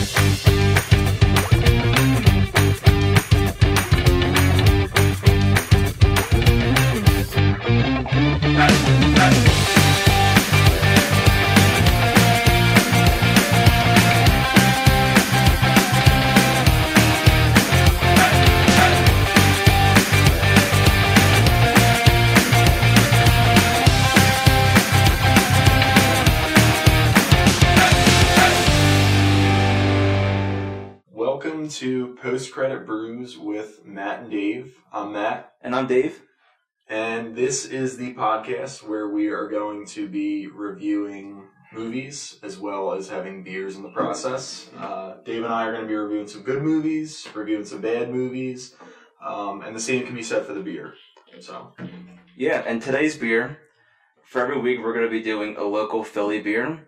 Welcome I'm Matt, And I'm Dave. and this is the podcast where we are going to be reviewing movies as well as having beers in the process. Uh, Dave and I are going to be reviewing some good movies, reviewing some bad movies, um, and the same can be said for the beer. So, Yeah, and today's beer, for every week, we're going to be doing a local Philly beer.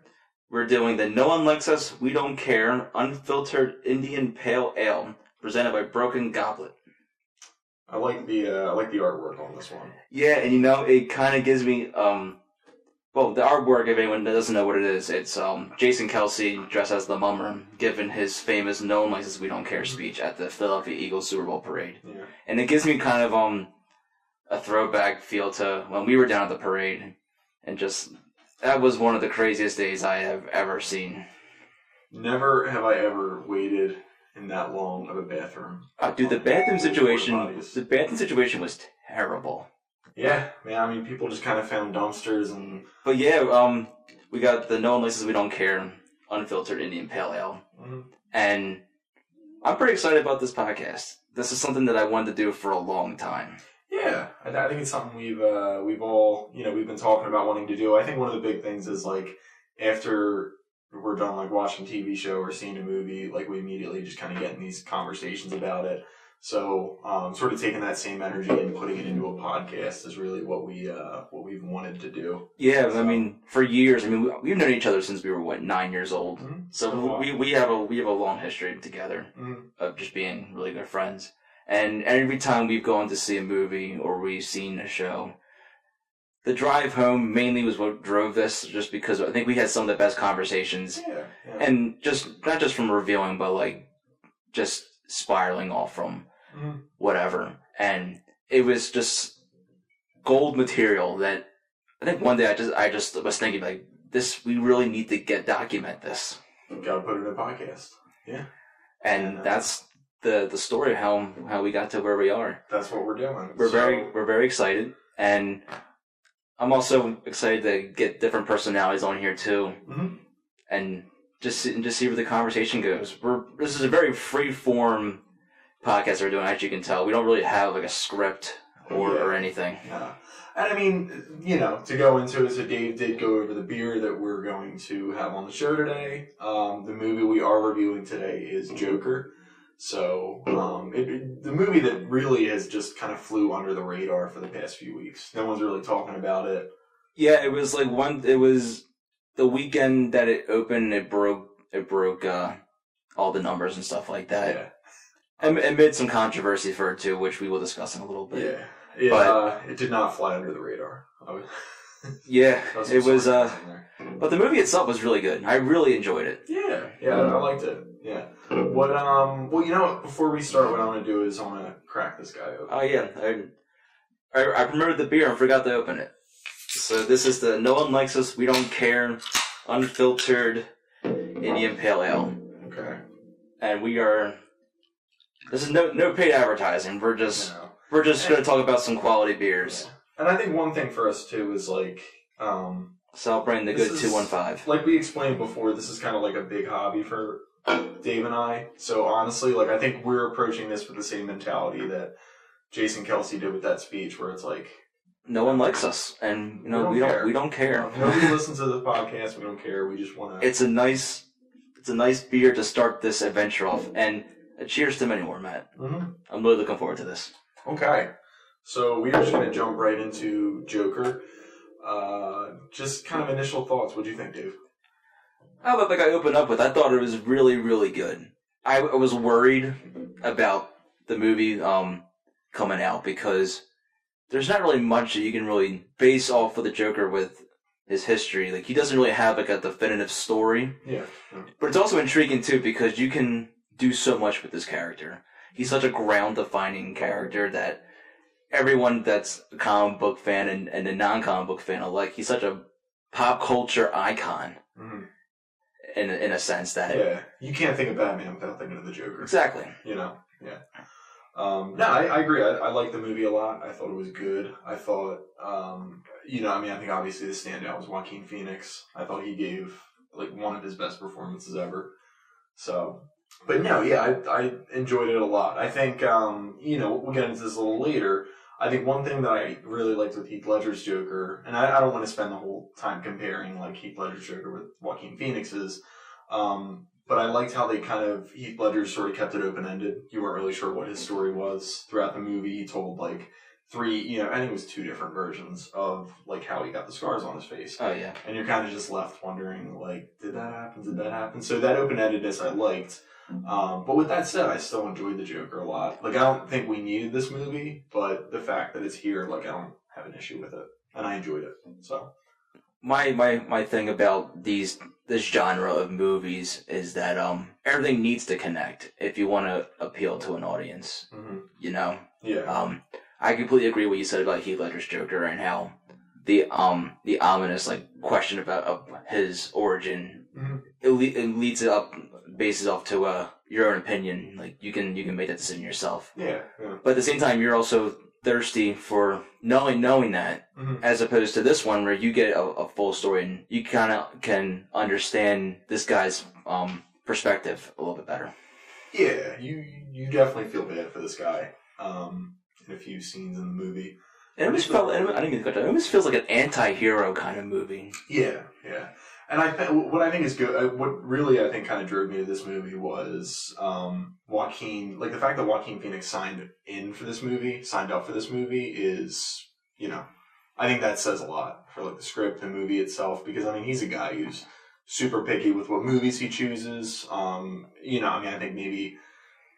We're doing the No One Likes Us, We Don't Care Unfiltered Indian Pale Ale, presented by Broken Goblet. I like the uh, I like the artwork on this one. Yeah, and you know, it kind of gives me, um, well, the artwork, if anyone doesn't know what it is, it's um, Jason Kelce dressed as the mummer, giving his famous No One Likes Us, We Don't Care speech at the Philadelphia Eagles Super Bowl parade. Yeah. and it gives me kind of um a throwback feel to when we were down at the parade and just that was one of the craziest days I have ever seen. Never have I ever waited in that long of a bathroom. Uh, dude, the bathroom situation, the bathroom situation was terrible. Yeah, man. I mean, people just kind of found dumpsters and But yeah, um we got the no one likes we don't care unfiltered Indian Pale Ale. Mhm. And I'm pretty excited about this podcast. This is something that I wanted to do for a long time. yeah, I, I think it's something we've uh, we've all you know we've been talking about wanting to do. I think one of the big things is like after we're done like watching a TV show or seeing a movie, like we immediately just kind of get in these conversations about it. So, um, sort of taking that same energy and putting it into a podcast is really what we uh, what we've wanted to do. Yeah, I mean, for years. I mean, we- we've known each other since we were what nine years old. Mhm. So we, we have a we have a long history together Mhm. of just being really good friends. And every time we've gone to see a movie or we've seen a show, the drive home mainly was what drove this. Just because I think we had some of the best conversations, Yeah, yeah. and just not just from revealing, but like just spiraling off from Mhm. whatever. And it was just gold material that I think one day I just I just was thinking like this we really need to get document this. Got to put it in a podcast. Yeah. And that's the the story of how how we got to where we are. That's what we're doing. We're So- very we're very excited and I'm also excited to get different personalities on here too Mhm. and just and just see where the conversation goes. We're this is a very free form podcast we're doing as you can tell. We don't really have like a script or, Yeah. or anything. Yeah. And I mean, you know, to go into it, so Dave did go over the beer that we're going to have on the show today. Um, the movie we are reviewing today is Joker. So, um, it, it- the movie that really has just kind of flew under the radar for the past few weeks. No one's really talking about it. Yeah, it was like one. It was the weekend that it opened. It broke. It broke uh, all the numbers and stuff like that. Yeah. And amid some controversy for it too, which we will discuss in a little bit. Yeah. It, But- uh, it did not fly under the radar. Was, Yeah, was it was. Uh, but the movie itself was really good. I really enjoyed it. Yeah, yeah, I liked it. Yeah. What um well you know what, before we start what I wanna do is I wanna crack this guy open. Oh yeah, I, I, I remembered the beer and forgot to open it. So this is the No One Likes Us, We Don't Care, unfiltered Indian Pale Ale, Okay. and we are. This is no no paid advertising. We're just know. we're just gonna talk about some quality beers. And I think one thing for us too is like um I'll the This good is- two one five. like we explained before, this is kind of like a big hobby for Dave and I. So honestly, like I think we're approaching this with the same mentality that Jason Kelce did with that speech, where it's like, No one likes us, and you know We we don't don't care. we don't care. nobody listens to the podcast. We don't care. We just want to. It's a nice it's a nice beer to start this adventure off, and cheers to many more, Matt. Mhm. I'm really looking forward to this. Okay. So we are just going to jump right into Joker. Uh, just kind of initial thoughts. What do you think, Dave? How about like guy opened up with? I thought it was really, really good. I, I was worried about the movie um, coming out because there's not really much that you can really base off of the Joker with his history. Like he doesn't really have like a definitive story, Yeah. but it's also intriguing too because you can do so much with this character. He's such a ground defining character that everyone that's a comic book fan and, and a non comic book fan alike, he's such a pop culture icon Mhm. In in a sense that Yeah. You can't think of Batman without thinking of the Joker. exactly. You know. Yeah. Um, no, I, I agree. I, I like the movie a lot. I thought it was good. I thought, um, you know, I mean, I think obviously the standout was Joaquin Phoenix. I thought he gave like one of his best performances ever. So, but no, yeah, I, I enjoyed it a lot. I think, um, you know, we'll get into this a little later. I think one thing that I really liked with Heath Ledger's Joker, and I, I don't want to spend the whole time comparing like Heath Ledger's Joker with Joaquin Phoenix's, um, but I liked how they kind of Heath Ledger sort of kept it open ended. You weren't really sure what his story was throughout the movie. He told like three, you know, I think it was two different versions of like how he got the scars on his face, Oh yeah. and you're kind of just left wondering like, did that happen? Did that happen? So that open endedness I liked. Um, but with that said, I still enjoyed the Joker a lot. Like I don't think we needed this movie, but the fact that it's here, like I don't have an issue with it, and I enjoyed it. So my my my thing about these this genre of movies is that um everything needs to connect if you want to appeal to an audience. You know, yeah, um, I completely agree with what you said about Heath Ledger's Joker and how the um the ominous like question about of his origin Mhm. it, le- it leads it up bases off to uh your own opinion. Like you can you can make that decision yourself, yeah, yeah. but at the same time you're also thirsty for knowing knowing that Mhm. as opposed to this one where you get a, a full story and you kind of can understand this guy's um, perspective a little bit better. Yeah, you you definitely feel bad for this guy. Um, in a few scenes in the movie. And it almost felt, I didn't even get to, it almost feels like an anti-hero kind of movie. Yeah, yeah. And I th- what I think is good. uh, What really I think kind of drove me to this movie was um, Joaquin. Like the fact that Joaquin Phoenix signed in for this movie, signed up for this movie, is you know, I think that says a lot for like the script and movie itself. Because I mean, he's a guy who's super picky with what movies he chooses. Um, you know, I mean, I think maybe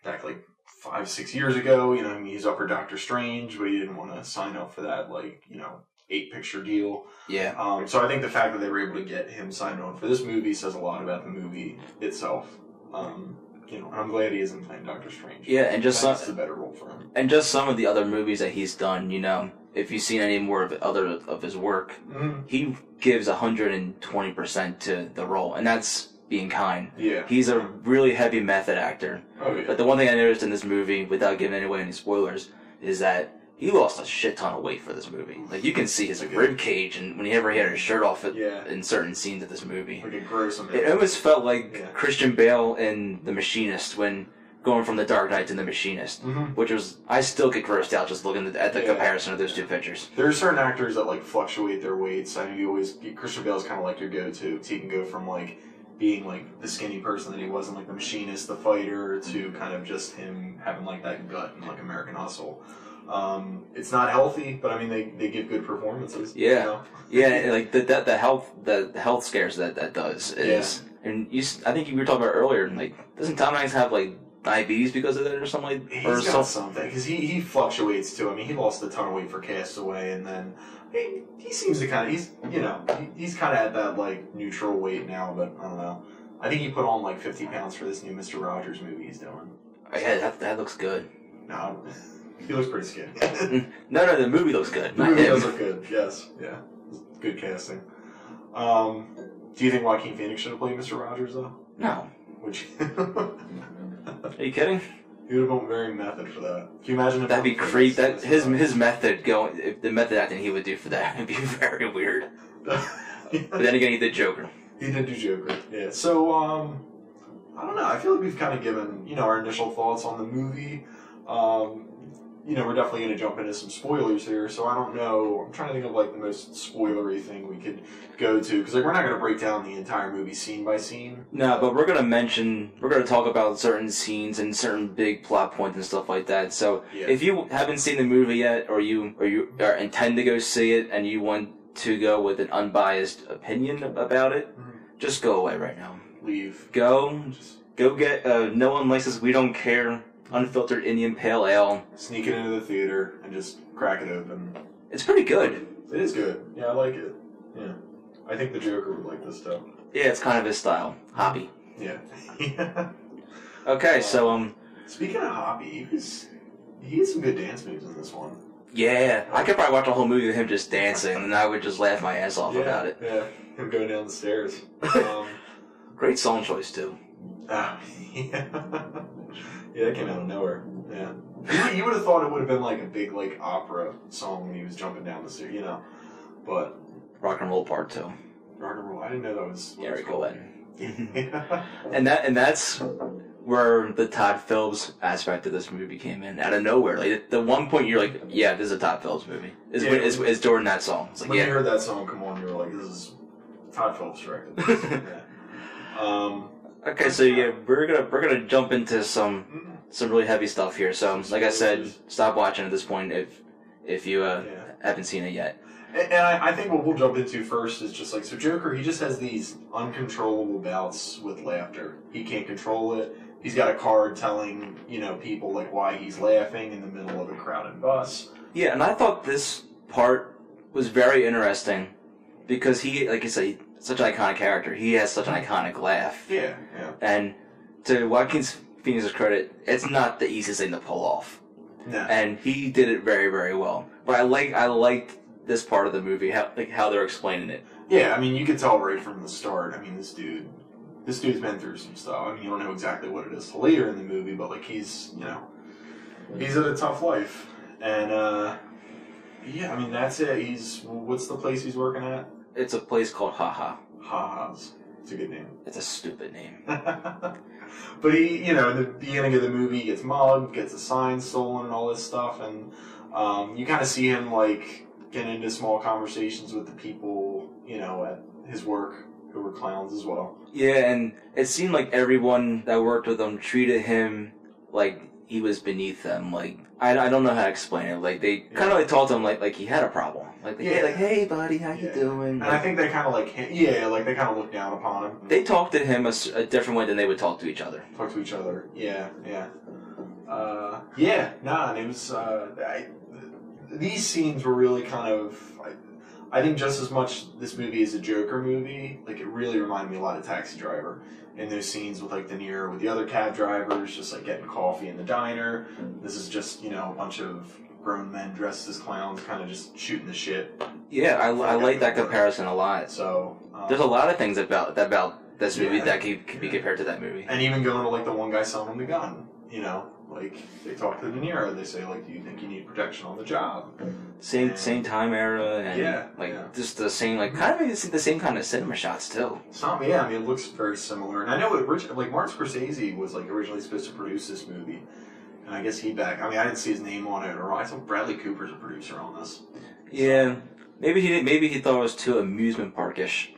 back like five, six years ago, you know, I mean, he's up for Doctor Strange, but he didn't want to sign up for that like you know eight picture deal. Yeah. Um, so I think the fact that they were able to get him signed on for this movie says a lot about the movie itself. Um, you know, I'm glad he isn't playing Doctor Strange. Yeah, and just that's some, the better role for him. and just some of the other movies that he's done, you know, if you've seen any more of other of his work, Mm-hmm. he gives 120% to the role, and that's being kind. Yeah. He's a really heavy method actor. Oh yeah. But the one thing I noticed in this movie, without giving away any spoilers, is that he lost a shit ton of weight for this movie. Like you can see his Okay. rib cage, and whenever he had his shirt off at, Yeah. in certain scenes of this movie, Like gruesome. it almost felt like Yeah. Christian Bale in The Machinist when going from The Dark Knight to The Machinist, hmm which was I still get grossed out just looking at the Yeah. comparison of those two pictures. There are certain actors that like fluctuate their weights. I know you always Christian Bale's kind of like your go-to. So he can go from like being like the skinny person that he was in like the Machinist, the fighter, to kind of just him having like that gut and like American Hustle. Um, it's not healthy, but I mean they, they give good performances. you Yeah. know? Yeah, like the, the the health the, the health scares that that does is, and you I think you were talking about earlier. Like, doesn't Tom Hanks have like diabetes because of that or something like He's or got something because he, he fluctuates too. I mean, he lost a ton of weight for Castaway, and then he, he seems to kind of he's you know he, he's kind of at that like neutral weight now. But I don't know. I think he put on like fifty pounds for this new Mister Rogers movie he's doing. Oh, yeah, that, that looks good. No, he looks pretty skinny. No, no, the movie looks good. the movie does look good. Yes, yeah, good casting. Um, do you think Joaquin Phoenix should have played Mister Rogers though? No, Would you? are you kidding? He would have been very method for that. Can you imagine if That'd be creep. That his his method going, if the method acting he would do for that would be very weird. But then again, he did Joker. He did do Joker. Yeah. So, um, I don't know. I feel like we've kind of given, you know, our initial thoughts on the movie. Um, you know, we're definitely going to jump into some spoilers here. So I don't know. I'm trying to think of like the most spoilery thing we could go to because like we're not going to break down the entire movie scene by scene. No, but we're gonna mention, we're gonna talk about certain scenes and certain big plot points and stuff like that. So Yeah. if you haven't seen the movie yet, or you or you or intend to go see it, and you want to go with an unbiased opinion about it, Mhm. just go away right now. Leave. Go, Just go get. Uh, no one likes us. We don't care. Unfiltered Indian Pale Ale. sneak it into the theater and just crack it open. It's pretty good. It is good. Yeah, I like it. Yeah. I think the Joker would like this too. Yeah, it's kind of his style. Hobby. Yeah. Okay, so um, Speaking of Hoppy, he was he had some good dance moves in this one. yeah, I could probably watch a whole movie with him just dancing, and I would just laugh my ass off yeah, about it. Yeah, him going down the stairs. Um, Great song choice too. ah, yeah. Yeah, that came out of nowhere. Yeah, you, you would have thought it would have been like a big like opera song when he was jumping down the stairs, you know. But Rock and Roll Part Two. rock and roll, I didn't know that was Gary Cohen. And that and that's where the Todd Phillips aspect of this movie came in out of nowhere. Like the one point you're like, yeah, this is a Todd Phillips movie. Is Yeah. when is, is during that song. It's like when you yeah. heard that song come on, you were like, "This is Todd Phillips directed." yeah. Um. Okay, so yeah, we're gonna we're gonna jump into some some really heavy stuff here. So like I said, stop watching at this point if if you uh, Yeah. haven't seen it yet. And, and I, I think what we'll jump into first is just like so Joker. He just has these uncontrollable bouts with laughter. He can't control it. He's got a card telling you know people like why he's laughing in the middle of a crowded bus. Yeah, and I thought this part was very interesting because he, like you say, such an iconic character. He has such an iconic laugh, Yeah, yeah. and to Joaquin Phoenix's credit, it's not the easiest thing to pull off, No. and he did it very, very well. But I like, I liked this part of the movie, how like how they're explaining it. Yeah, I mean, you could tell right from the start. I mean, this dude, this dude's been through some stuff. I mean, you don't know exactly what it is till later in the movie, but like he's, you know, he's had a tough life, and uh yeah, I mean, that's it. He's what's the place he's working at? It's a place called Haha. Ha Ha's. It's a good name. It's a stupid name. but he, you know, in the beginning of the movie, he gets mugged, gets a sign stolen, and all this stuff, and um, you kind of see him like get into small conversations with the people, you know, at his work who were clowns as well. Yeah, and it seemed like everyone that worked with him treated him like he was beneath them. Like I, I don't know how to explain it. Like they kind of like talked to him like like he had a problem. Like they, Yeah. like hey buddy, how you doing? And I think they kind of like, yeah, like they kind of look down upon him. they talked to him a different way than they would talk to each other. talk to each other. Yeah, yeah, uh, yeah. Nah, and it was. Uh, I, these scenes were really kind of. I, I think just as much this movie is a Joker movie. Like it really reminded me a lot of Taxi Driver. In those scenes with like De Niro with the other cab drivers, just like getting coffee in the diner. This is just you know a bunch of grown men dressed as clowns, kind of just shooting the shit. Yeah, I, I like that comparison a lot. So um, There's a lot of things about that about this movie Yeah. that could, could be compared to that movie. And even going to like the one guy selling him the gun, you know, like they talk to De Niro, they say like, "Do you think you need protection on the job?" Same same time era and Yeah, like yeah. just the same like kind of the same kind of cinema shots too. It's not, yeah. I mean, it looks very similar, and I know it. Rich, like Martin Scorsese was like originally supposed to produce this movie, and I guess he back. I mean, I didn't see his name on it, or I thought Bradley Cooper's a producer on this. Yeah, maybe he didn't, maybe he thought it was too amusement parkish.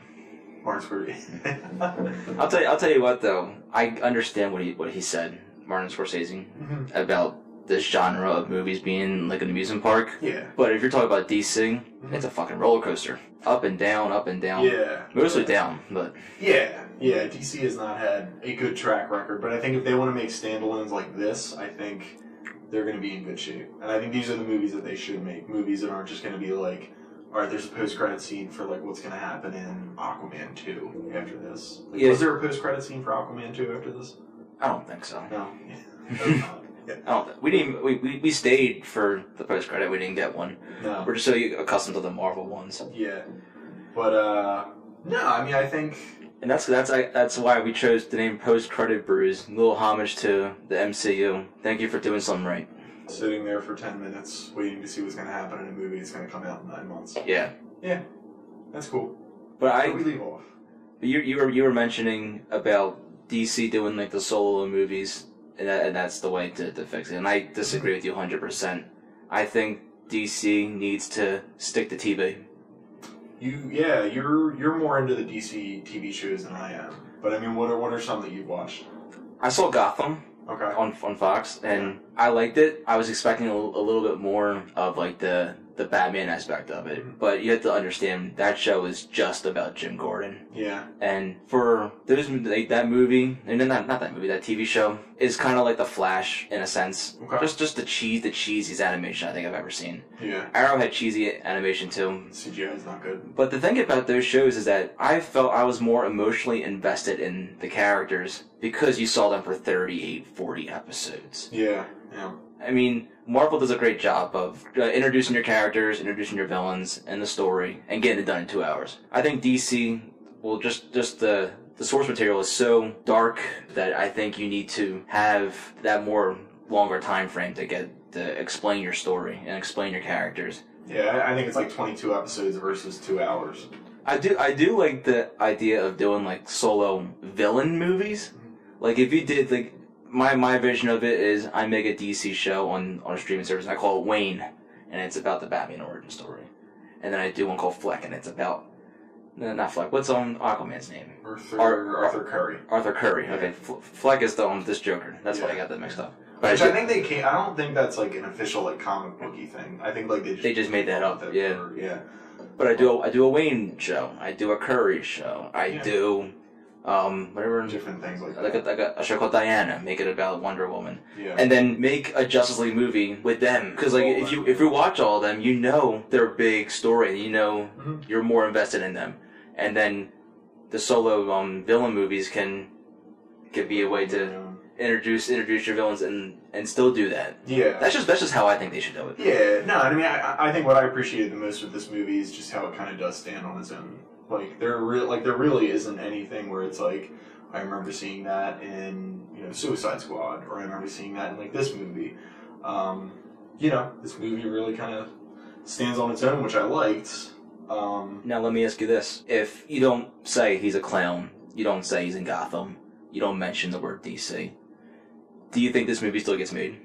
Martin Scorsese. I'll tell you. I'll tell you what though. I understand what he what he said, Martin Scorsese, Mhm. about this genre of movies being like an amusement park. yeah, But if you're talking about DC, it's a fucking roller coaster, up and down, up and down. yeah, Mostly down, but Yeah, yeah. DC has not had a good track record, but I think if they want to make standalones like this, I think they're going to be in good shape. And I think these are the movies that they should make. Movies that aren't just going to be like, all right, there's a post-credit scene for like what's going to happen in Aquaman two after this. Like, Yeah. Was there a post-credit scene for Aquaman two after this? I don't think so. No. I don't. Th- we didn't. We, we, we stayed for the post credit. We didn't get one. no. We're just so accustomed to the Marvel ones, Yeah. But uh, no. I mean, I think and that's that's I, that's why we chose the name post credit brews. little homage to the MCU. Thank you for doing something right. sitting there for ten minutes waiting to see what's going to happen in a movie that's going to come out in nine months. Yeah, Yeah. That's cool. but Where I we leave off? you you were you were mentioning about DC doing like the solo movies, and, that, and that's the way to, to fix it. And I disagree with you hundred percent. I think DC needs to stick to TV. You yeah, you're you're more into the DC TV shows than I am. But I mean, what are what are some that you've watched? I saw Gotham. Okay. on on Fox, and I liked it. I was expecting a, a little bit more of like the the Batman aspect of it, mm-hmm. but you have to understand that show is just about Jim Gordon. Yeah. And for those like, that movie, and then not not that movie, that TV show is kind of like the Flash in a sense. Okay. Just just the cheese, the cheesiest animation I think I've ever seen. Yeah. Arrow had cheesy animation too, CGI is not good. but the thing about those shows is that I felt I was more emotionally invested in the characters because you saw them for 38, 40 episodes. Yeah. Yeah. I mean, Marvel does a great job of uh, introducing your characters, introducing your villains, and the story, and getting it done in two hours. I think DC, well, just just the the source material is so dark that I think you need to have that more longer time frame to get to explain your story and explain your characters. Yeah, I- I think it's like 22 episodes versus two hours. I do I do like the idea of doing like solo villain movies. Like if you did like my my vision of it is I make a DC show on on a streaming service and I call it Wayne and it's about the Batman origin story. And then I do one called Fleck and it's about no, not Fleck. What's on Aquaman's name? Arthur, Ar- Arthur Curry. Arthur Curry. Okay, Fleck is the um, this Joker. That's why I got that mixed up. But I Which I think they can't. I don't think that's like an official like comic booky thing. I think like they just They just made that up, that yeah. yeah. But I do I do a Wayne show. I do a Curry show. I Yeah. do um whatever Different things like like that. a, like a, a show called Diana, make it about Wonder Woman, yeah. and then make a Justice League movie with them. Because like if you if you watch all of them, you know their big story, you know Mhm. you're more invested in them. And then the solo um villain movies can can be a way to Yeah. introduce introduce your villains and and still do that. Yeah. That's just that's just how I think they should do it. Yeah, no, I mean, I, I think what I appreciated the most with this movie is just how it kind of does stand on its own. Like there, re- like there really isn't anything where it's like I remember seeing that in you know Suicide Squad, or I remember seeing that in like this movie. Um, you know, this movie really kind of stands on its own, which I liked. Um, Now let me ask you this: If you don't say he's a clown, you don't say he's in Gotham, you don't mention the word DC, do you think this movie still gets made?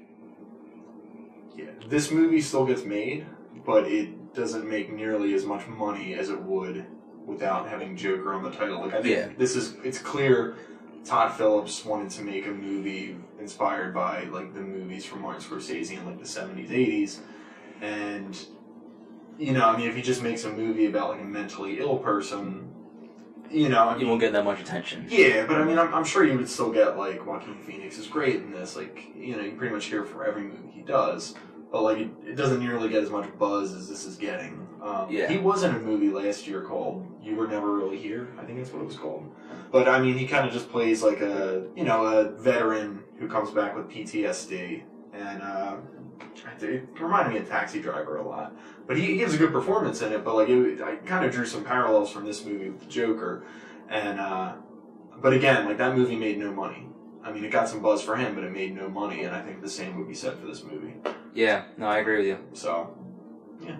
yeah, this movie still gets made, but it doesn't make nearly as much money as it would without having Joker on the title. Like I think Yeah. this is it's clear Todd Phillips wanted to make a movie inspired by like the movies from Martin Scorsese in like the seventies, eighties, and you know, I mean, if he just makes a movie about like a mentally ill person, you know, I You won't get that much attention. yeah, but I mean, I'm, I'm sure you would still get like Joaquin Phoenix is great in this. Like, you know, you pretty much hear for every movie he does, but like it, it doesn't nearly get as much buzz as this is getting. Um, Yeah. He was in a movie last year called "You Were Never Really Here." I think that's what it was called. But I mean, he kind of just plays like a you know a veteran who comes back with PTSD, and uh, it reminded me of Taxi Driver a lot. But he, he gives a good performance in it. But like, it, I kind of drew some parallels from this movie with the Joker, and uh, but again, like that movie made no money. I mean, it got some buzz for him, but it made no money, and I think the same would be said for this movie. Yeah, no, I agree with you. So, yeah.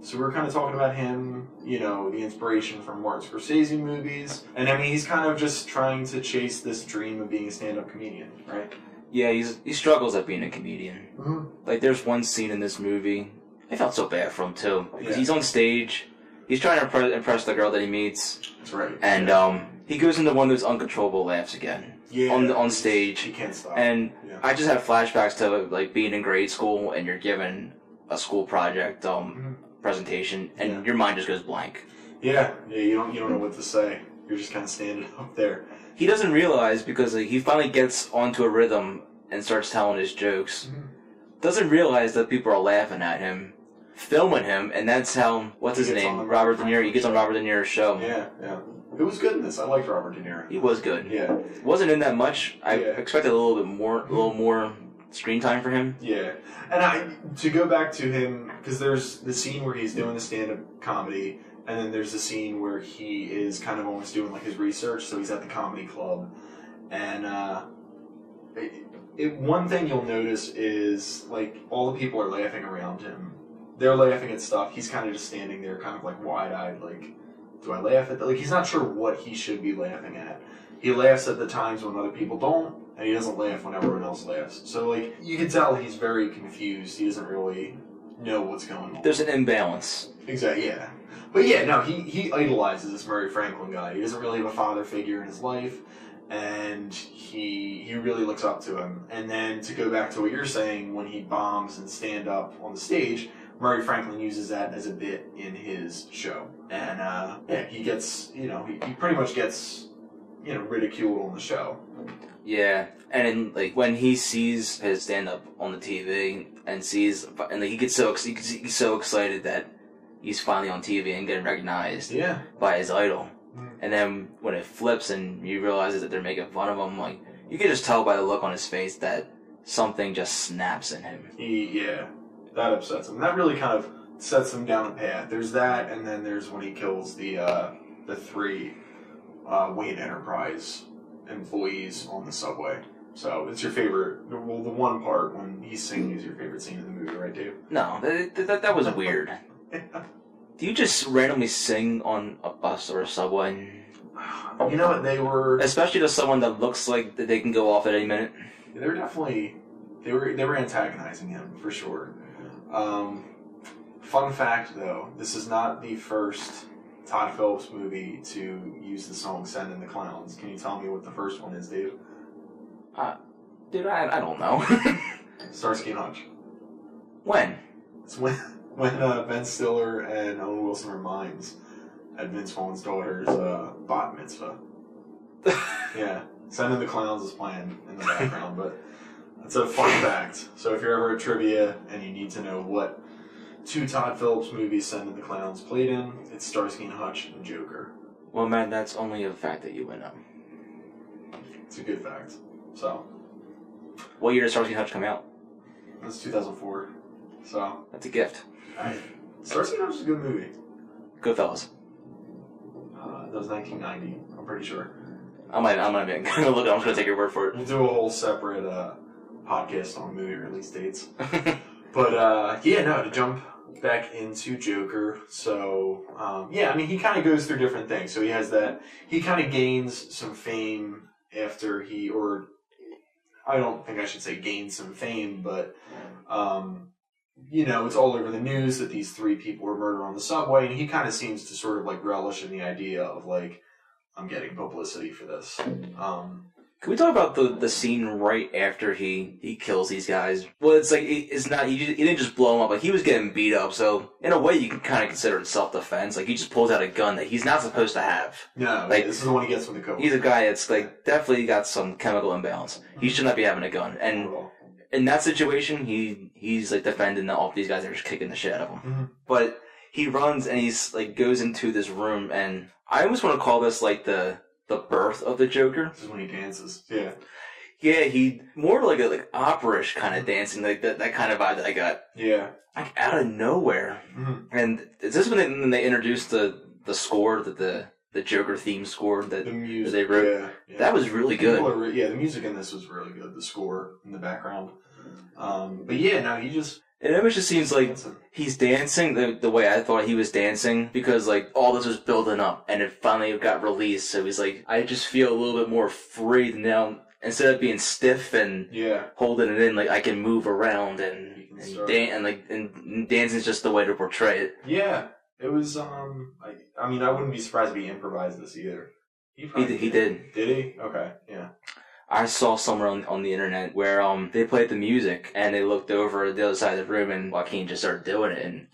So we're kind of talking about him, you know, the inspiration from Martin Scorsese movies, and I mean, he's kind of just trying to chase this dream of being a stand-up comedian, right? Yeah, he's he struggles at being a comedian. Mm-hmm. Like, there's one scene in this movie. I felt so bad for him too because Yeah. he's on stage. He's trying to impress the girl that he meets, That's right. and um, he goes into one of those uncontrollable laughs again yeah, on the, on he stage. can't stop. And yeah. I just had flashbacks to like being in grade school and you're given a school project um, presentation and Yeah. your mind just goes blank. yeah, yeah, you don't you don't know what to say. You're just kind of standing up there. He doesn't realize because like, he finally gets onto a rhythm and starts telling his jokes. Mhm. Doesn't realize that people are laughing at him, filming him, and that's how what's his name? Robert De Niro. He gets on Robert De Niro's show. Yeah, yeah. Who was good in this? I liked Robert De Niro. He was good. Yeah, Wasn't in that much. I Yeah. expected a little bit more, a little more screen time for him. yeah. And I to go back to him because there's the scene where he's doing the stand-up comedy, and then there's the scene where he is kind of almost doing like his research. So he's at the comedy club, and uh, it, it, one thing you'll notice is like all the people are laughing around him. They're laughing at stuff. He's kind of just standing there, kind of like wide-eyed, like, do I laugh at that? Like he's not sure what he should be laughing at. He laughs at the times when other people don't, and he doesn't laugh when everyone else laughs. So like you can tell he's very confused. He doesn't really know what's going on. There's an imbalance. Exactly. Yeah. But yeah, no, he he idolizes this Murray Franklin guy. He doesn't really have a father figure in his life, and he he really looks up to him. And then to go back to what you're saying, when he bombs and stand up on the stage, Murray Franklin uses that as a bit in his show, and uh, yeah, he gets you know he, he pretty much gets you know ridiculed on the show. Yeah, and then, like when he sees his stand up on the TV and sees, and like, he gets so he gets- he's so excited that he's finally on TV and getting recognized Yeah, by his idol. Mm. And then when it flips and you realize that they're making fun of him, like you can just tell by the look on his face that something just snaps in him. he yeah that upsets him. That really kind of sets him down a path. There's that, and then there's when he kills the uh, the three uh, Wayne Enterprise employees on the subway. So it's your favorite. Well, the one part when he's singing is your favorite scene in the movie, right, Dave? No, that, that, that was weird. Do you just randomly sing on a bus or a subway? You know what? They were Especially to someone that looks like they can go off at any minute. they were definitely they were they were antagonizing him for sure. Um, fun fact though, this is not the first Todd Phillips movie to use the song "Send in the Clowns." Can you tell me what the first one is, Dave? Dude, I, I don't know. Starsky and Hutch. when? It's when when uh, Ben Stiller and Owen Wilson are mimes at Vince Vaughn's daughter's uh, bat mitzvah. Yeah, Send in the Clowns is playing in the background, but it's a fun fact. So if you're ever at trivia and you need to know what two Todd Phillips movies Send in the Clowns played in, it's Starsky and Hutch and Joker. Well, man, that's only a fact that you would know. It's a good fact. So What year did Starsky and Hutch come out? that's 2004. So That's a gift. I, Starsky and Hutch is a good movie. Goodfellas. Uh, that was 1990. I'm pretty sure. I might, I might be gonna look. I'm just gonna take your word for it. We'll do a whole separate uh, podcast on movie release dates. But uh, yeah, no, to jump back into Joker. So um, yeah, I mean, he kind of goes through different things. So he has that. He kind of gains some fame after he, or I don't think I should say gain some fame, but um, you know, it's all over the news that these three people were murdered on the subway, and he kind of seems to sort of like relish in the idea of like, I'm getting publicity for this. Um, Can we talk about the the scene right after he he kills these guys? Well, it's like it- it's not. He, just, he didn't just blow him up. Like he was getting beat up. So in a way, you can kind of consider it self defense. Like he just pulls out a gun that he's not supposed to have. no, Like- this is the one he gets from the coach. He's a guy that's like definitely got some chemical imbalance. He should not be having a gun. And Not at all. in that situation, he he's like defending the, all these guys that are just kicking the shit out of him. Mhm. But he runs and he's like goes into this room, and I almost want to call this like the the birth of the Joker. This is when he dances. Yeah. Yeah, he more like a like operish kind of dancing, like that that kind of vibe that I got Yeah. like out of nowhere. Mhm. And is this when they, when they introduced the the score that the the Joker theme score that The music. they wrote- Yeah. yeah. that was really good. are yeah, the music in this was really good. The score in the background. Um, but yeah, no, he just. It almost just seems like he's dancing the, the way I thought he was dancing because like all this was building up and it finally got released. So he's like, I just feel a little bit more free now. Instead of being stiff and Yeah. holding it in, like I can move around and and, dan- and like and dancing's just the way to portray it. Yeah. It was. Um. I, I mean, I wouldn't be surprised if he improvised this either. He, He probably did, he did. Did he? Okay. Yeah. I saw somewhere on, on the internet where um they played the music and they looked over the other side of the room and Joaquin just started doing it and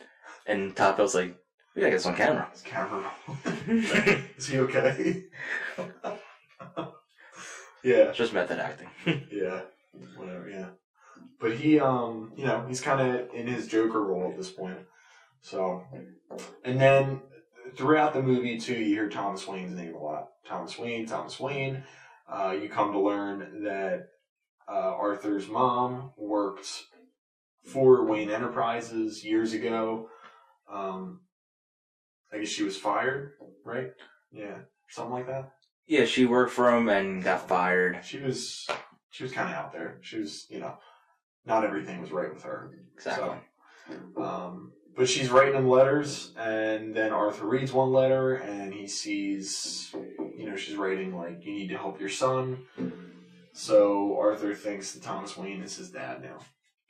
and Todd was like, we gotta get this on camera. His camera. Is he okay? yeah. Just method acting. Yeah, whatever. Yeah, but he, um, you know, he's kind of in his Joker role at this point. So, and then throughout the movie too, you hear Thomas Wayne's name a lot. Thomas Wayne, Thomas Wayne. Uh, you come to learn that uh, Arthur's mom worked for Wayne Enterprises years ago. Um, I guess she was fired, right? Yeah, something like that. yeah, she worked for him and got fired. She was she was kind of out there. She was, you know, not everything was right with her. Exactly. So, um, but she's writing him letters, and then Arthur reads one letter, and he sees, you know, she's writing like, "You need to help your son." So Arthur thinks that Thomas Wayne is his dad now.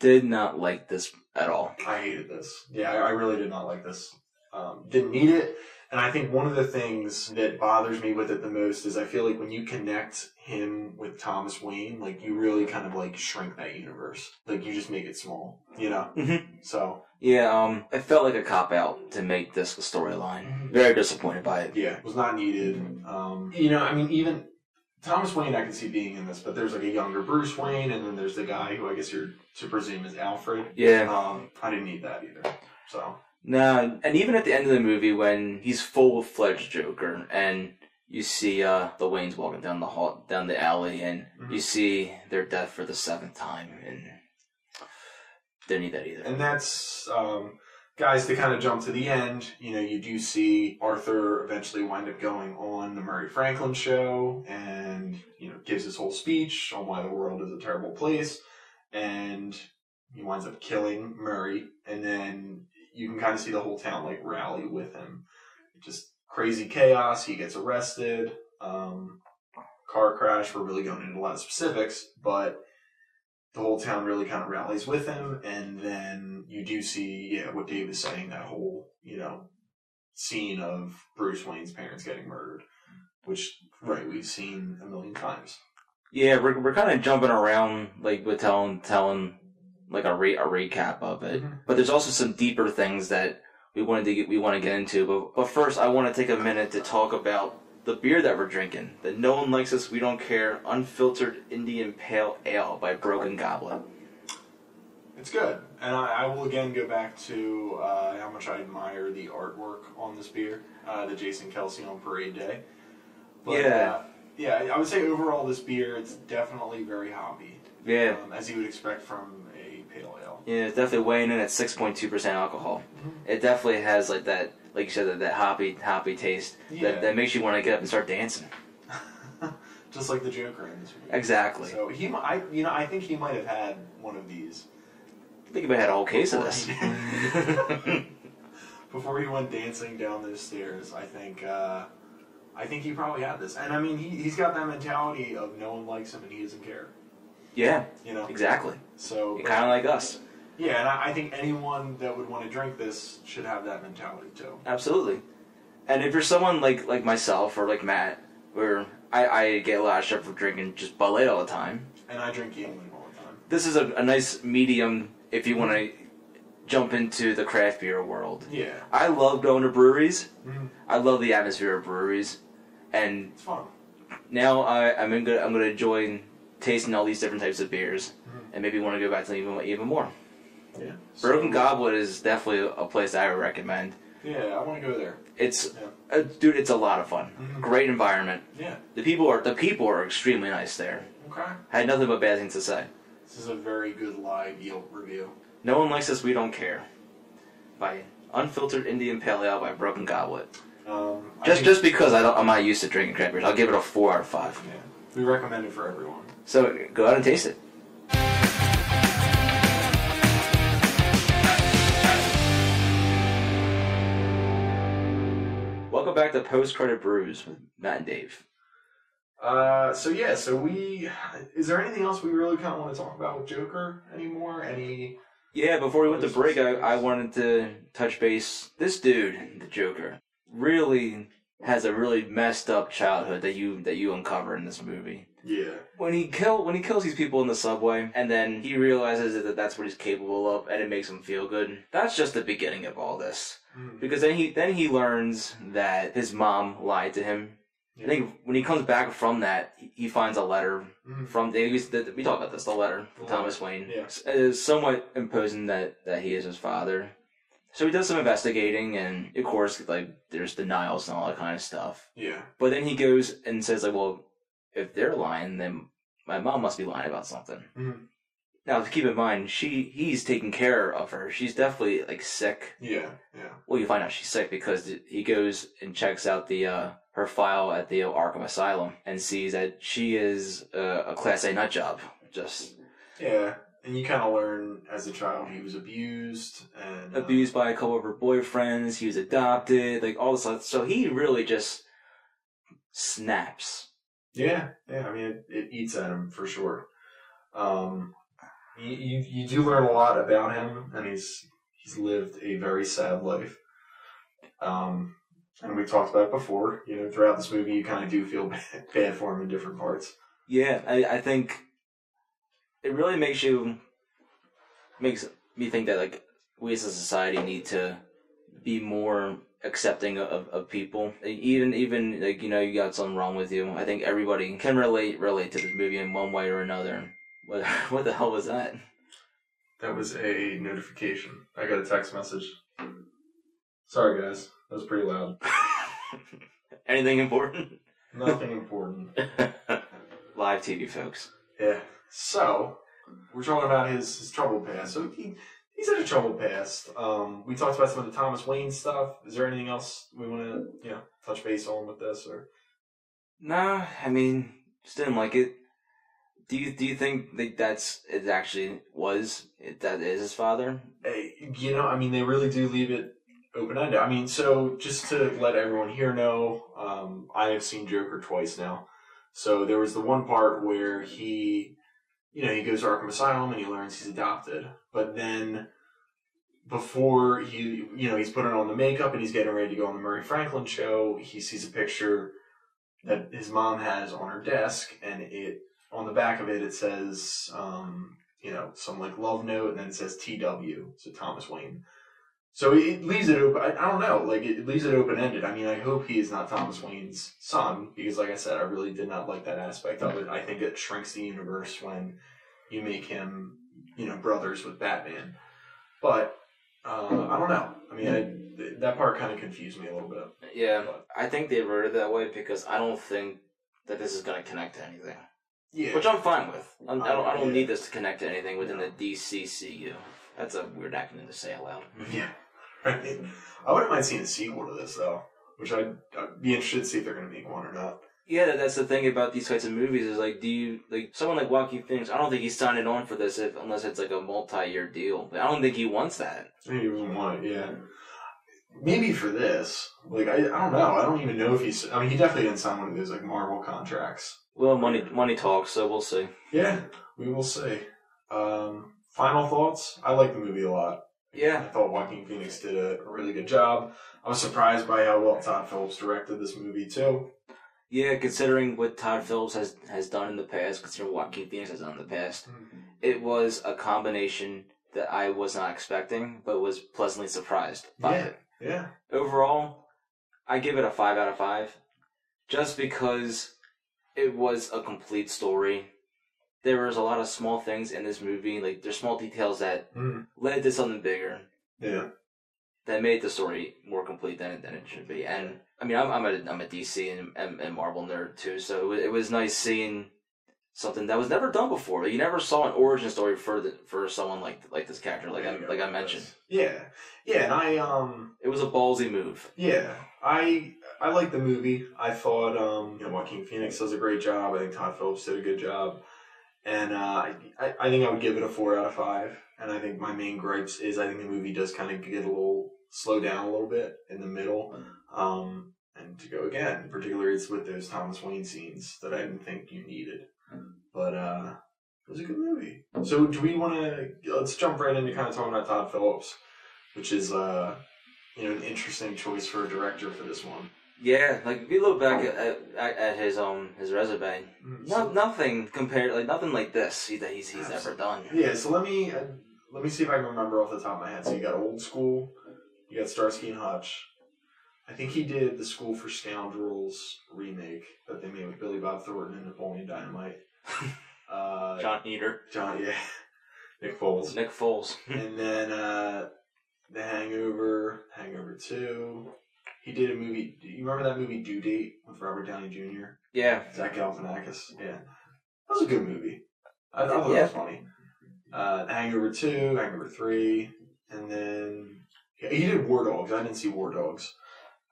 Did not like this at all. I hated this. Yeah, I, I really did not like this. Um, didn't need it. And I think one of the things that bothers me with it the most is I feel like when you connect him with Thomas Wayne, like you really kind of like shrink that universe. Like you just make it small, you know? Mhm. So, Yeah, um, it felt like a cop out to make this a storyline. Mhm. Very disappointed by it. yeah, it was not needed. Um, you know, I mean, even Thomas Wayne I can see being in this, but there's like a younger Bruce Wayne, and then there's the guy who I guess you're to presume is Alfred. Yeah. Um, I didn't need that either. So, Nah, and even at the end of the movie when he's full fledged Joker and you see uh the Waynes walking down the hall down the alley and Mhm. you see their death for the seventh time and didn't need that either. and that's um, guys to kind of jump to the end. You know, you do see Arthur eventually wind up going on the Murray Franklin show, and you know gives his whole speech on why the world is a terrible place, and he winds up killing Murray, and then you can kind of see the whole town like rally with him. Just crazy chaos. He gets arrested. Um, car crash. We're really going into a lot of specifics, but the whole town really kind of rallies with him, and then you do see, yeah, what Dave is saying, that whole, you know, scene of Bruce Wayne's parents getting murdered, which, right, we've seen a million times. Yeah, we're we're kind of jumping around like with telling telling like a re- a recap of it, Mhm. but there's also some deeper things that we wanted to get we want to get into. But but first, I want to take a minute to talk about the beer that we're drinking. That no one likes us, we don't care. Unfiltered Indian Pale Ale by Broken Goblet. It's good. And I, I will again go back to uh, how much I admire the artwork on this beer, uh, the Jason Kelce on Parade Day. But, Yeah. Uh, yeah, I would say overall this beer, it's definitely very hoppy, Yeah, um, as you would expect from a pale ale. yeah, it's definitely weighing in at six point two percent alcohol. It definitely has like that, like you said, that, that hoppy hoppy taste Yeah. that, that makes you want to get up and start dancing. Just like the Joker in this movie. Exactly. So he, I, you know, I think he might have had one of these I think if I had a whole case of this. before he went dancing down those stairs. I think, uh, I think he probably had this, and I mean, he, he's got that mentality of no one likes him and he doesn't care. Yeah, You know, exactly. so Kind of like us. yeah, and I, I think anyone that would want to drink this should have that mentality too. Absolutely. And if you're someone like like myself or like Matt, where I, I get a lot of shit for drinking just Bud Light all the time, And I drink Yuengling all the time. this is a, a nice medium if you want to jump into the craft beer world. Yeah, I love going to breweries. Mhm. I love the atmosphere of breweries, and it's fun. now I, I'm in good, I'm going to enjoy tasting all these different types of beers, Mhm. and maybe want to go back to even even more. Yeah, Broken So- Goblet is definitely a place I would recommend. Yeah, I want to go there. It's, Yeah. uh, dude, it's a lot of fun. Mhm. Great environment. Yeah. The people are the people are extremely nice there. Okay. I had nothing but bad things to say. This is a very good live Yelp review. No one likes us, we don't care. By Unfiltered Indian Pale Ale by Broken Goblet. Um, Just just because I don't, I'm not used to drinking craft beers, I'll give it a four out of five. Yeah, we recommend it for everyone. So go out and taste it. Welcome back to Post Credit Brews with Matt and Dave. Uh, so yeah, so we is there anything else we really kind of want to talk about with Joker anymore? Any? Yeah, before we went to break, I, I wanted to touch base. This dude, the Joker, really has a really messed up childhood that you that you uncover in this movie. Yeah. When he kill when he kills these people in the subway, and then he realizes that that's what he's capable of, and it makes him feel good. That's just the beginning of all this, Mm. because then he then he learns that his mom lied to him. I think when he comes back from that, he- he finds a letter Mhm. from we, we talked about this. The letter from Thomas Wayne yeah. is somewhat imposing that that he is his father. So he does some investigating, and of course, like there's denials and all that kind of stuff. Yeah. But then he goes and says, like, well, if they're lying, then my mom must be lying about something. Mhm. Now, to keep in mind, she he's taking care of her. She's definitely like sick. Yeah. Yeah. Well, you find out she's sick because he goes and checks out the uh, her file at the Arkham Asylum and sees that she is uh, a Class A nut job. Just Yeah. And you kind of learn as a child he was abused and uh, abused by a couple of her boyfriends. He was adopted, like all this stuff. So he really just snaps. Yeah, yeah. I mean, it, it eats at him for sure. Um, you, you you do learn a lot about him, and he's he's lived a very sad life. Um, and we've talked about it before. You know, throughout this movie, you kind of do feel bad, bad for him in different parts. Yeah, I, I think it really makes you makes me think that like we as a society need to be more accepting of, of people. Even even like you know you got something wrong with you. I think everybody can relate relate to this movie in one way or another. What what the hell was that? That was a notification. I got a text message. Sorry, guys. That was pretty loud. Anything important? Nothing important. Live TV, folks. Yeah. So we're talking about his, his troubled past. So he he's had a troubled past. Um, we talked about some of the Thomas Wayne stuff. Is there anything else we want to you know touch base on with this or? Nah, I mean, just didn't like it. Do you do you think that that's it actually was it, that is his father? Hey, you know, I mean, they really do leave it open ended. I mean, so just to let everyone here know, um, I have seen Joker twice now. So there was the one part where he, you know, he goes to Arkham Asylum and he learns he's adopted, but then before he, you know, he's putting on the makeup and he's getting ready to go on the Murray Franklin show, he sees a picture that his mom has on her desk, and it on the back of it it says, um, you know, some like love note, and then it says T.W. So Thomas Wayne. So it leaves it open. I, I don't know. Like it leaves it open ended. I mean, I hope he is not Thomas Wayne's son because, like I said, I really did not like that aspect of it. I think it shrinks the universe when you make him, you know, brothers with Batman. But uh, I don't know. I mean, I, that part kind of confused me a little bit. Yeah, But I think they wrote it that way because I don't think that this is gonna connect to anything, yeah, which I'm fine with. I'm, I don't. I don't Yeah. need this to connect to anything within the DCEU. That's a weird acronym to say out loud. yeah. Right. I wouldn't mind seeing a sequel to this though, which I'd, I'd be interested to see if they're going to make one or not. Yeah, that's the thing about these types of movies is like, do you like someone like Joaquin Phoenix? I don't think he's signing on for this if, unless it's like a multi-year deal. I don't think he wants that. Maybe even want it, yeah. Maybe for this, like I, I don't know. I don't even know if he's. I mean, he definitely didn't sign one of those like Marvel contracts. Well, money money talks, so we'll see. Yeah, we will see. Um, final thoughts. I like the movie a lot. I thought Joaquin Phoenix did a, really good job. I was surprised by how well Todd Phillips directed this movie too. yeah. Considering what Todd Phillips has has done in the past, considering what Joaquin Phoenix has done in the past, mm-hmm. it was a combination that I was not expecting, but was pleasantly surprised by Yeah. it. Yeah, Overall, I give it a five out of five, just because it was a complete story. There was a lot of small things in this movie, like there's small details that Mhm. led to something bigger yeah, that made the story more complete than it, than it should be. And I mean, I'm I'm a I'm a DC and, and, and Marvel nerd too, so it was, it was nice seeing something that was never done before. You never saw an origin story for the, for someone like like this character, like I like I mentioned. Yeah, yeah, and I um It was a ballsy move. Yeah, I I like the movie. I thought um, you know Joaquin Phoenix does a great job. I think Todd Phillips did a good job, and uh, I I think I would give it a four out of five. And I think my main gripes is I think the movie does kind of get a little slow down a little bit in the middle. Um, and to go again, particularly it's with those Thomas Wayne scenes that I didn't think you needed. But uh, it was a good movie. So do we want to let's jump right into kind of talking about Todd Phillips, which is uh you know, an interesting choice for a director for this one. Yeah, like if you look back at, at, at his um his resume, no, nothing compared like nothing like this that he's he's ever done. Yeah, so let me uh, let me see if I can remember off the top of my head. So you got Old School, you got Starsky and Hutch. I think he did the School for Scoundrels remake that they made with Billy Bob Thornton and Napoleon Dynamite. Uh, Jon Heder, John, yeah, Nick Foles, Nick Foles. and then uh, The Hangover, Hangover Two. He did a movie. Do you remember that movie Due Date with Robert Downey Jr.? yeah, Zach Galifianakis. Yeah, that was a good movie. I, I thought Yeah. that was funny. Uh, Hangover two, Hangover three, and then yeah, he did War Dogs. I didn't see War Dogs.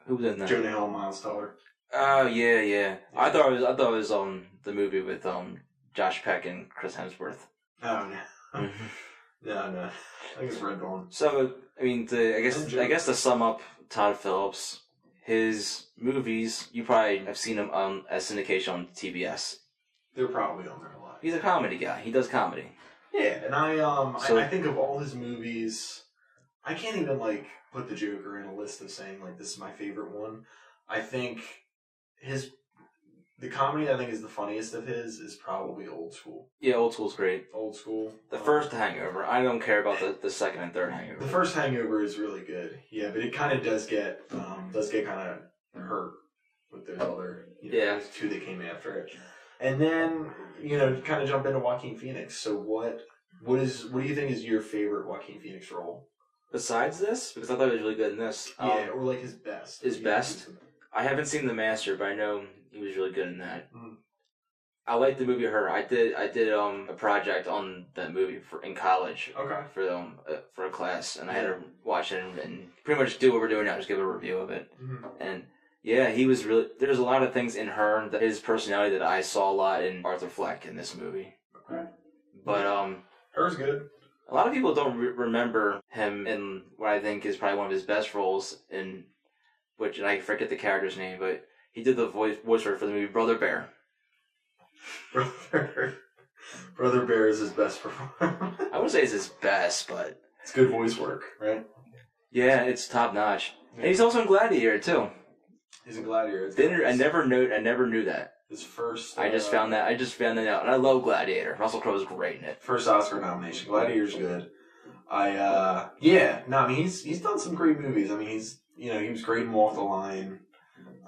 who was in that? Jonah Hill, and Miles Teller. Oh yeah, yeah. I thought it was I thought it was um the movie with um Josh Peck and Chris Hemsworth. Oh no, no, no. I think it's Red Dawn. So I mean, to, I guess I guess to sum up Todd Phillips, his movies you probably have seen him um as syndication on TBS. They're probably on there a lot. He's a comedy guy. He does comedy. Yeah, and I um So- I, I think of all his movies, I can't even like put the Joker in a list of saying like this is my favorite one. I think his the comedy I think is the funniest of his is probably Old School. Yeah, old school's great. Old School. The um, first Hangover, I don't care about the, the second and third Hangover. The first Hangover is really good. Yeah, but it kind of does get um, does get kind of hurt with those other you know, Yeah. two that came after it. And then you know kind of jump into Joaquin Phoenix. So what what is what do you think is your favorite Joaquin Phoenix role? Besides this, because I thought he was really good in this. um, yeah, or like his best. his best? I haven't seen The Master, but I know he was really good in that. Mm. I like the movie Her. I did I did um a project on that movie for in college Okay. for um uh, for a class, and I had to watch it and, and pretty much do what we're doing now, just give a review of it. Mhm. And yeah, he was really. There's a lot of things in her that his personality that I saw a lot in Arthur Fleck in this movie. Okay. But um, Her's good. a lot of people don't re- remember him in what I think is probably one of his best roles in which and I forget the character's name, but he did the voice voiceover for the movie Brother Bear. Brother Brother Bear is his best performance. I wouldn't say it's his best, but it's good voice work, right? yeah, it's top notch. And he's also in Gladiator too. He's a gladiator. It's Didn't I never knew I never knew that. His first. I just uh, found that I just found that out, and I love Gladiator. Russell Crowe's great in it. First Oscar nomination. Gladiator's good. I uh yeah, no, I mean he's he's done some great movies. I mean he's you know, he was great in Walk the Line.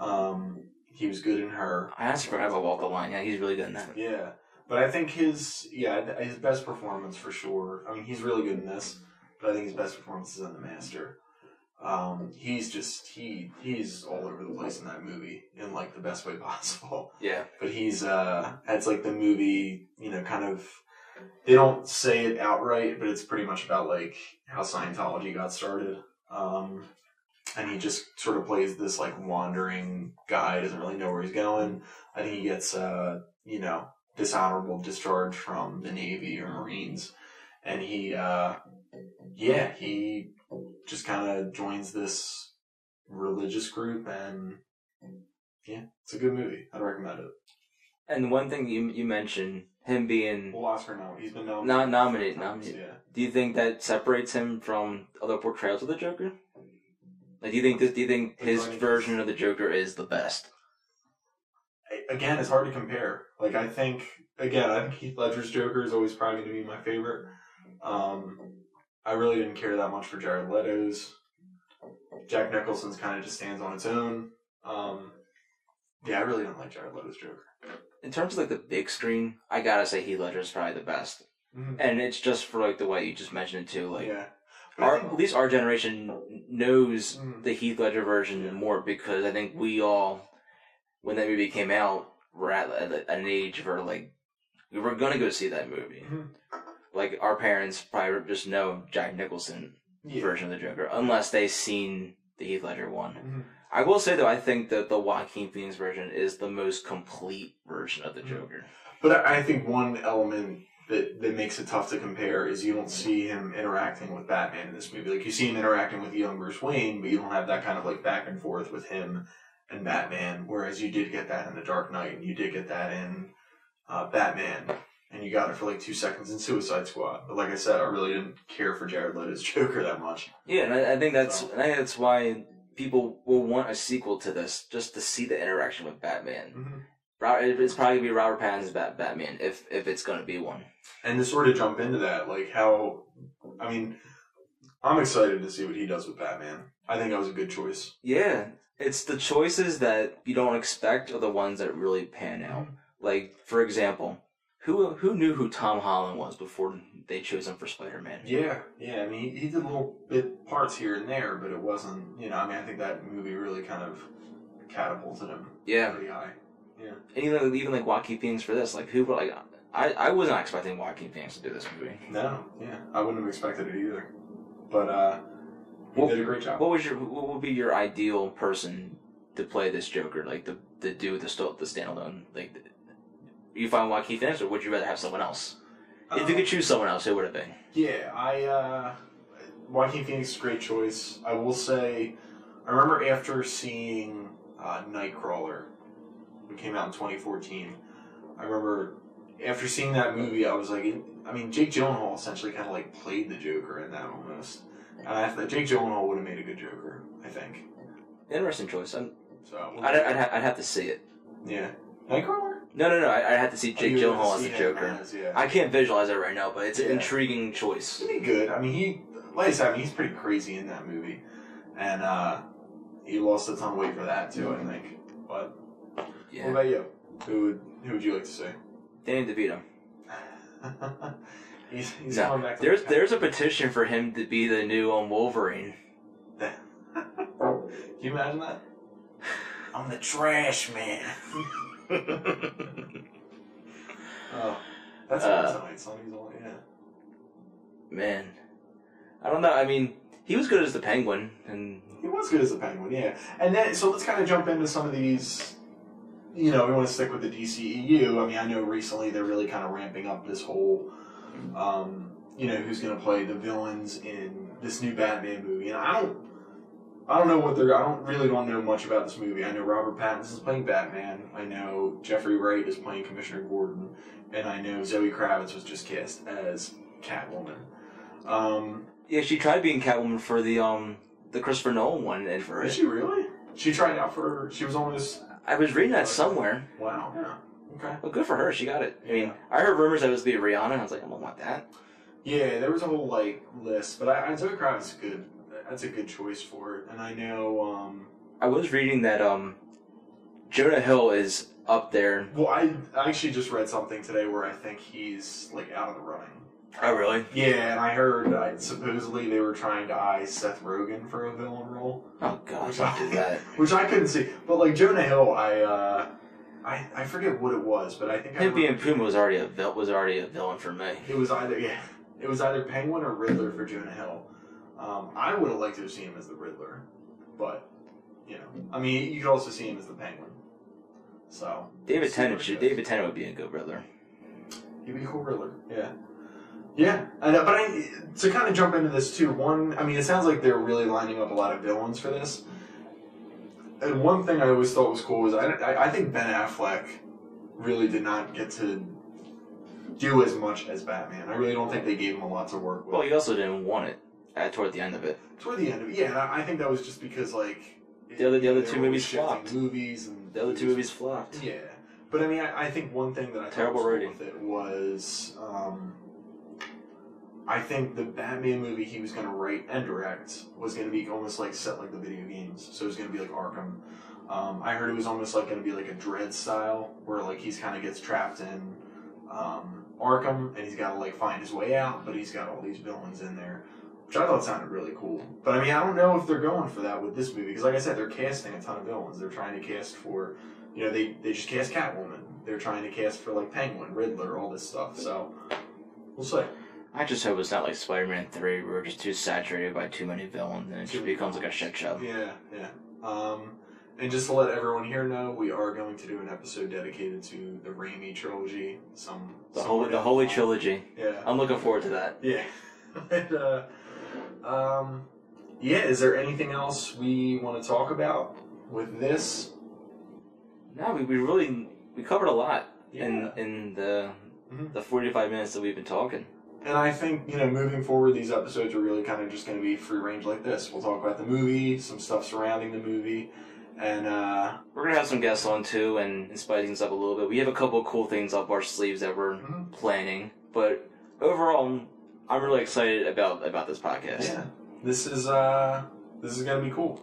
Um he was good in her. I honestly forgot about Walk the Line. Yeah, he's really good in that. Yeah. But I think his yeah, his best performance for sure. I mean he's really good in this, but I think his best performance is in The Master. Um he's just he he's all over the place in that movie in like the best way possible. Yeah. but he's uh it's like the movie you know kind of they don't say it outright but it's pretty much about like how scientology got started um and he just sort of plays this like wandering guy doesn't really know where he's going i think he gets uh you know dishonorable discharge from the navy or marines and he uh yeah he just kind of joins this religious group and yeah it's a good movie i'd recommend it And one thing you you mentioned him being Well, Oscar no, he's been nominated. Not nominated, nominated. Do you think that separates him from other portrayals of the Joker? Like, do you think this? Do you think his version of the Joker is the best? Again, it's hard to compare. Like I think, again, I think Heath Ledger's Joker is always probably going to be my favorite. Um, I really didn't care that much for Jared Leto's. Jack Nicholson's kind of just stands on its own. Um, yeah, I really don't like Jared Leto's Joker. In terms of like the big screen, I gotta say Heath Ledger is probably the best, Mhm. and it's just for like the way you just mentioned it too. Like, yeah, our, at least our generation knows Mhm. the Heath Ledger version Yeah. more because I think we all, when that movie came out, were at, at an age where like we were gonna go see that movie. Mhm. Like our parents probably just know Jack Nicholson yeah. version of the Joker, unless they've seen the Heath Ledger one. Mhm. I will say though, I think that the Joaquin Phoenix version is the most complete version of the Mhm. Joker. But I I think one element that, that makes it tough to compare is you don't see him interacting with Batman in this movie. Like you see him interacting with young Bruce Wayne, but you don't have that kind of like back and forth with him and Batman. Whereas you did get that in The Dark Knight, and you did get that in uh, Batman, and you got it for like two seconds in Suicide Squad. But like I said, I really didn't care for Jared Leto's Joker that much. Yeah, and I, I think that's So- I think that's why people will want a sequel to this just to see the interaction with Batman. Ro- It's probably gonna be Robert Pattinson's Bat- Batman if if it's gonna be one. And to sort of jump into that, like how, I mean, I'm excited to see what he does with Batman. I think that was a good choice. Yeah, it's the choices that you don't expect are the ones that really pan out. Like for example, who who knew who Tom Holland was before they chose him for Spider Man? Yeah, yeah. I mean, he, he did little bit parts here and there, but it wasn't. You know, I mean, I think that movie really kind of catapulted him Yeah, pretty high. And even even like Joaquin Phoenix for this, like who like I I was not expecting Joaquin Phoenix to do this movie. No, yeah, I wouldn't have expected it either. But uh, he Well, did a great job. What was your what would be your ideal person to play this Joker? Like the the do the sto- the standalone like. You find Joaquin Phoenix, or would you rather have someone else? If you could choose someone else, who would it be? Yeah, I uh Joaquin Phoenix is a great choice. I will say I remember after seeing uh, Nightcrawler, it came out in 2014. I remember after seeing that movie, I was like, I mean, Jake Gyllenhaal essentially kind of like played the Joker in that almost, and I thought Jake Gyllenhaal would have made a good Joker. I think. Interesting choice. I'm, so I'd, I'd, ha- I'd have to see it. yeah, Nightcrawler. No, no, no. I, I'd have to see Jake Oh, Gyllenhaal as the Joker. as, yeah. I can't visualize it right now, but it's an intriguing choice. He'd be good. I mean, he, like I said, I mean, he's pretty crazy in that movie, and uh, he lost a ton of weight for that too. I think. But what about you? Who would who would you like to see? Danny DeVito. he's he's No, back. To There's the there's a petition for him to be the new um, Wolverine. Can you imagine that? I'm the trash man. oh, that's Uh, uh. Sonny's all yeah. Man, I don't know. I mean, he was good as the Penguin, and He was good as the penguin, yeah. And then, so let's kind of jump into some of these. You know, we want to stick with the DCEU. I mean, I know recently they're really kind of ramping up this whole, um, you know, who's going to play the villains in this new Batman movie. And I don't, I don't know what they're. I don't really don't know much about this movie. I know Robert Pattinson is playing Batman. I know Jeffrey Wright is playing Commissioner Gordon, and I know Zoe Kravitz was just cast as Catwoman. Um, yeah, she tried being Catwoman for the um the Christopher Nolan one, and for Is she really? She tried out for. She was almost. I was reading that somewhere. Wow. Yeah. Okay. Well, good for her. She got it. I mean, Yeah. I heard rumors that it was the Rihanna. and I was like, I don't want that. Yeah, there was a whole like list, but I, I Zoe Kravitz is good. That's a good choice for it, and I know. um I was reading that um Jonah Hill is up there. Well, I, I actually just read something today where I think he's like out of the running. Oh, really? Yeah, and I heard uh, supposedly they were trying to eye Seth Rogen for a villain role, Oh God, don't do that. which I couldn't see. But like Jonah Hill, I uh, I I forget what it was, but I think I Him being Puma was already a vil- was already a villain for me. It was either yeah, it was either Penguin or Riddler for Jonah Hill. Um, I would have liked to have seen him as the Riddler, but you know, I mean, you could also see him as the Penguin. So David Tennant should. David Tennant would be a good Riddler. he'd be a cool Riddler. Yeah, yeah. And, uh, but I, to kind of jump into this too, one, I mean, it sounds like they're really lining up a lot of villains for this. And one thing I always thought was cool was I, I, I think Ben Affleck really did not get to do as much as Batman. I really don't think they gave him a lot to work with. Well, he also didn't want it at toward the end of it. toward the end of it, yeah, and I, I think that was just because like The other- the other two movies flopped. Movies and The other two movies flopped. yeah. But I mean, I, I think one thing that I thought Terrible was cool rating. with it was, um, I think the Batman movie he was going to write and direct was going to be almost like set like the video games. So it was going to be like Arkham. Um, I heard it was almost like going to be like a Dredd style, where like he's kind of gets trapped in um, Arkham and he's got to like find his way out, but he's got all these villains in there, which I thought sounded really cool. But I mean, I don't know if they're going for that with this movie because, like I said, they're casting a ton of villains. They're trying to cast for, you know, they they just cast Catwoman. They're trying to cast for like Penguin, Riddler, all this stuff. So we'll see. I just hope it's not like Spider-Man Three, where we're just too saturated by too many villains, and it just becomes like a shit show. Yeah, yeah. Um, and just to let everyone here know, we are going to do an episode dedicated to the Raimi trilogy. Some The holy, the holy line. trilogy. Yeah. I'm looking forward to that. Yeah. and, uh, um, yeah, is there anything else we want to talk about with this? No, we, we really we covered a lot Yeah. in in the Mhm. the 45 minutes that we've been talking. And I think, you know, moving forward, these episodes are really kind of just going to be free range like this. We'll talk about the movie, some stuff surrounding the movie, and, uh, We're gonna have some guests on too and, and spice things up a little bit. We have a couple of cool things up our sleeves that we're Mhm. planning, but overall, I'm really excited about about this podcast. yeah, this is, uh, this is going to be cool.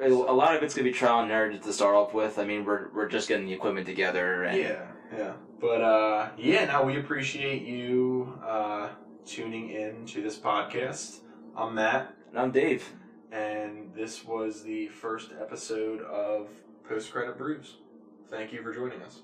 A a lot of it's gonna be trial and error to start off with. I mean, we're we're just getting the equipment together, and Yeah, yeah. But uh, yeah, now we appreciate you uh, tuning in to this podcast. I'm Matt. And I'm Dave. And this was the first episode of Post Credit Brews. Thank you for joining us.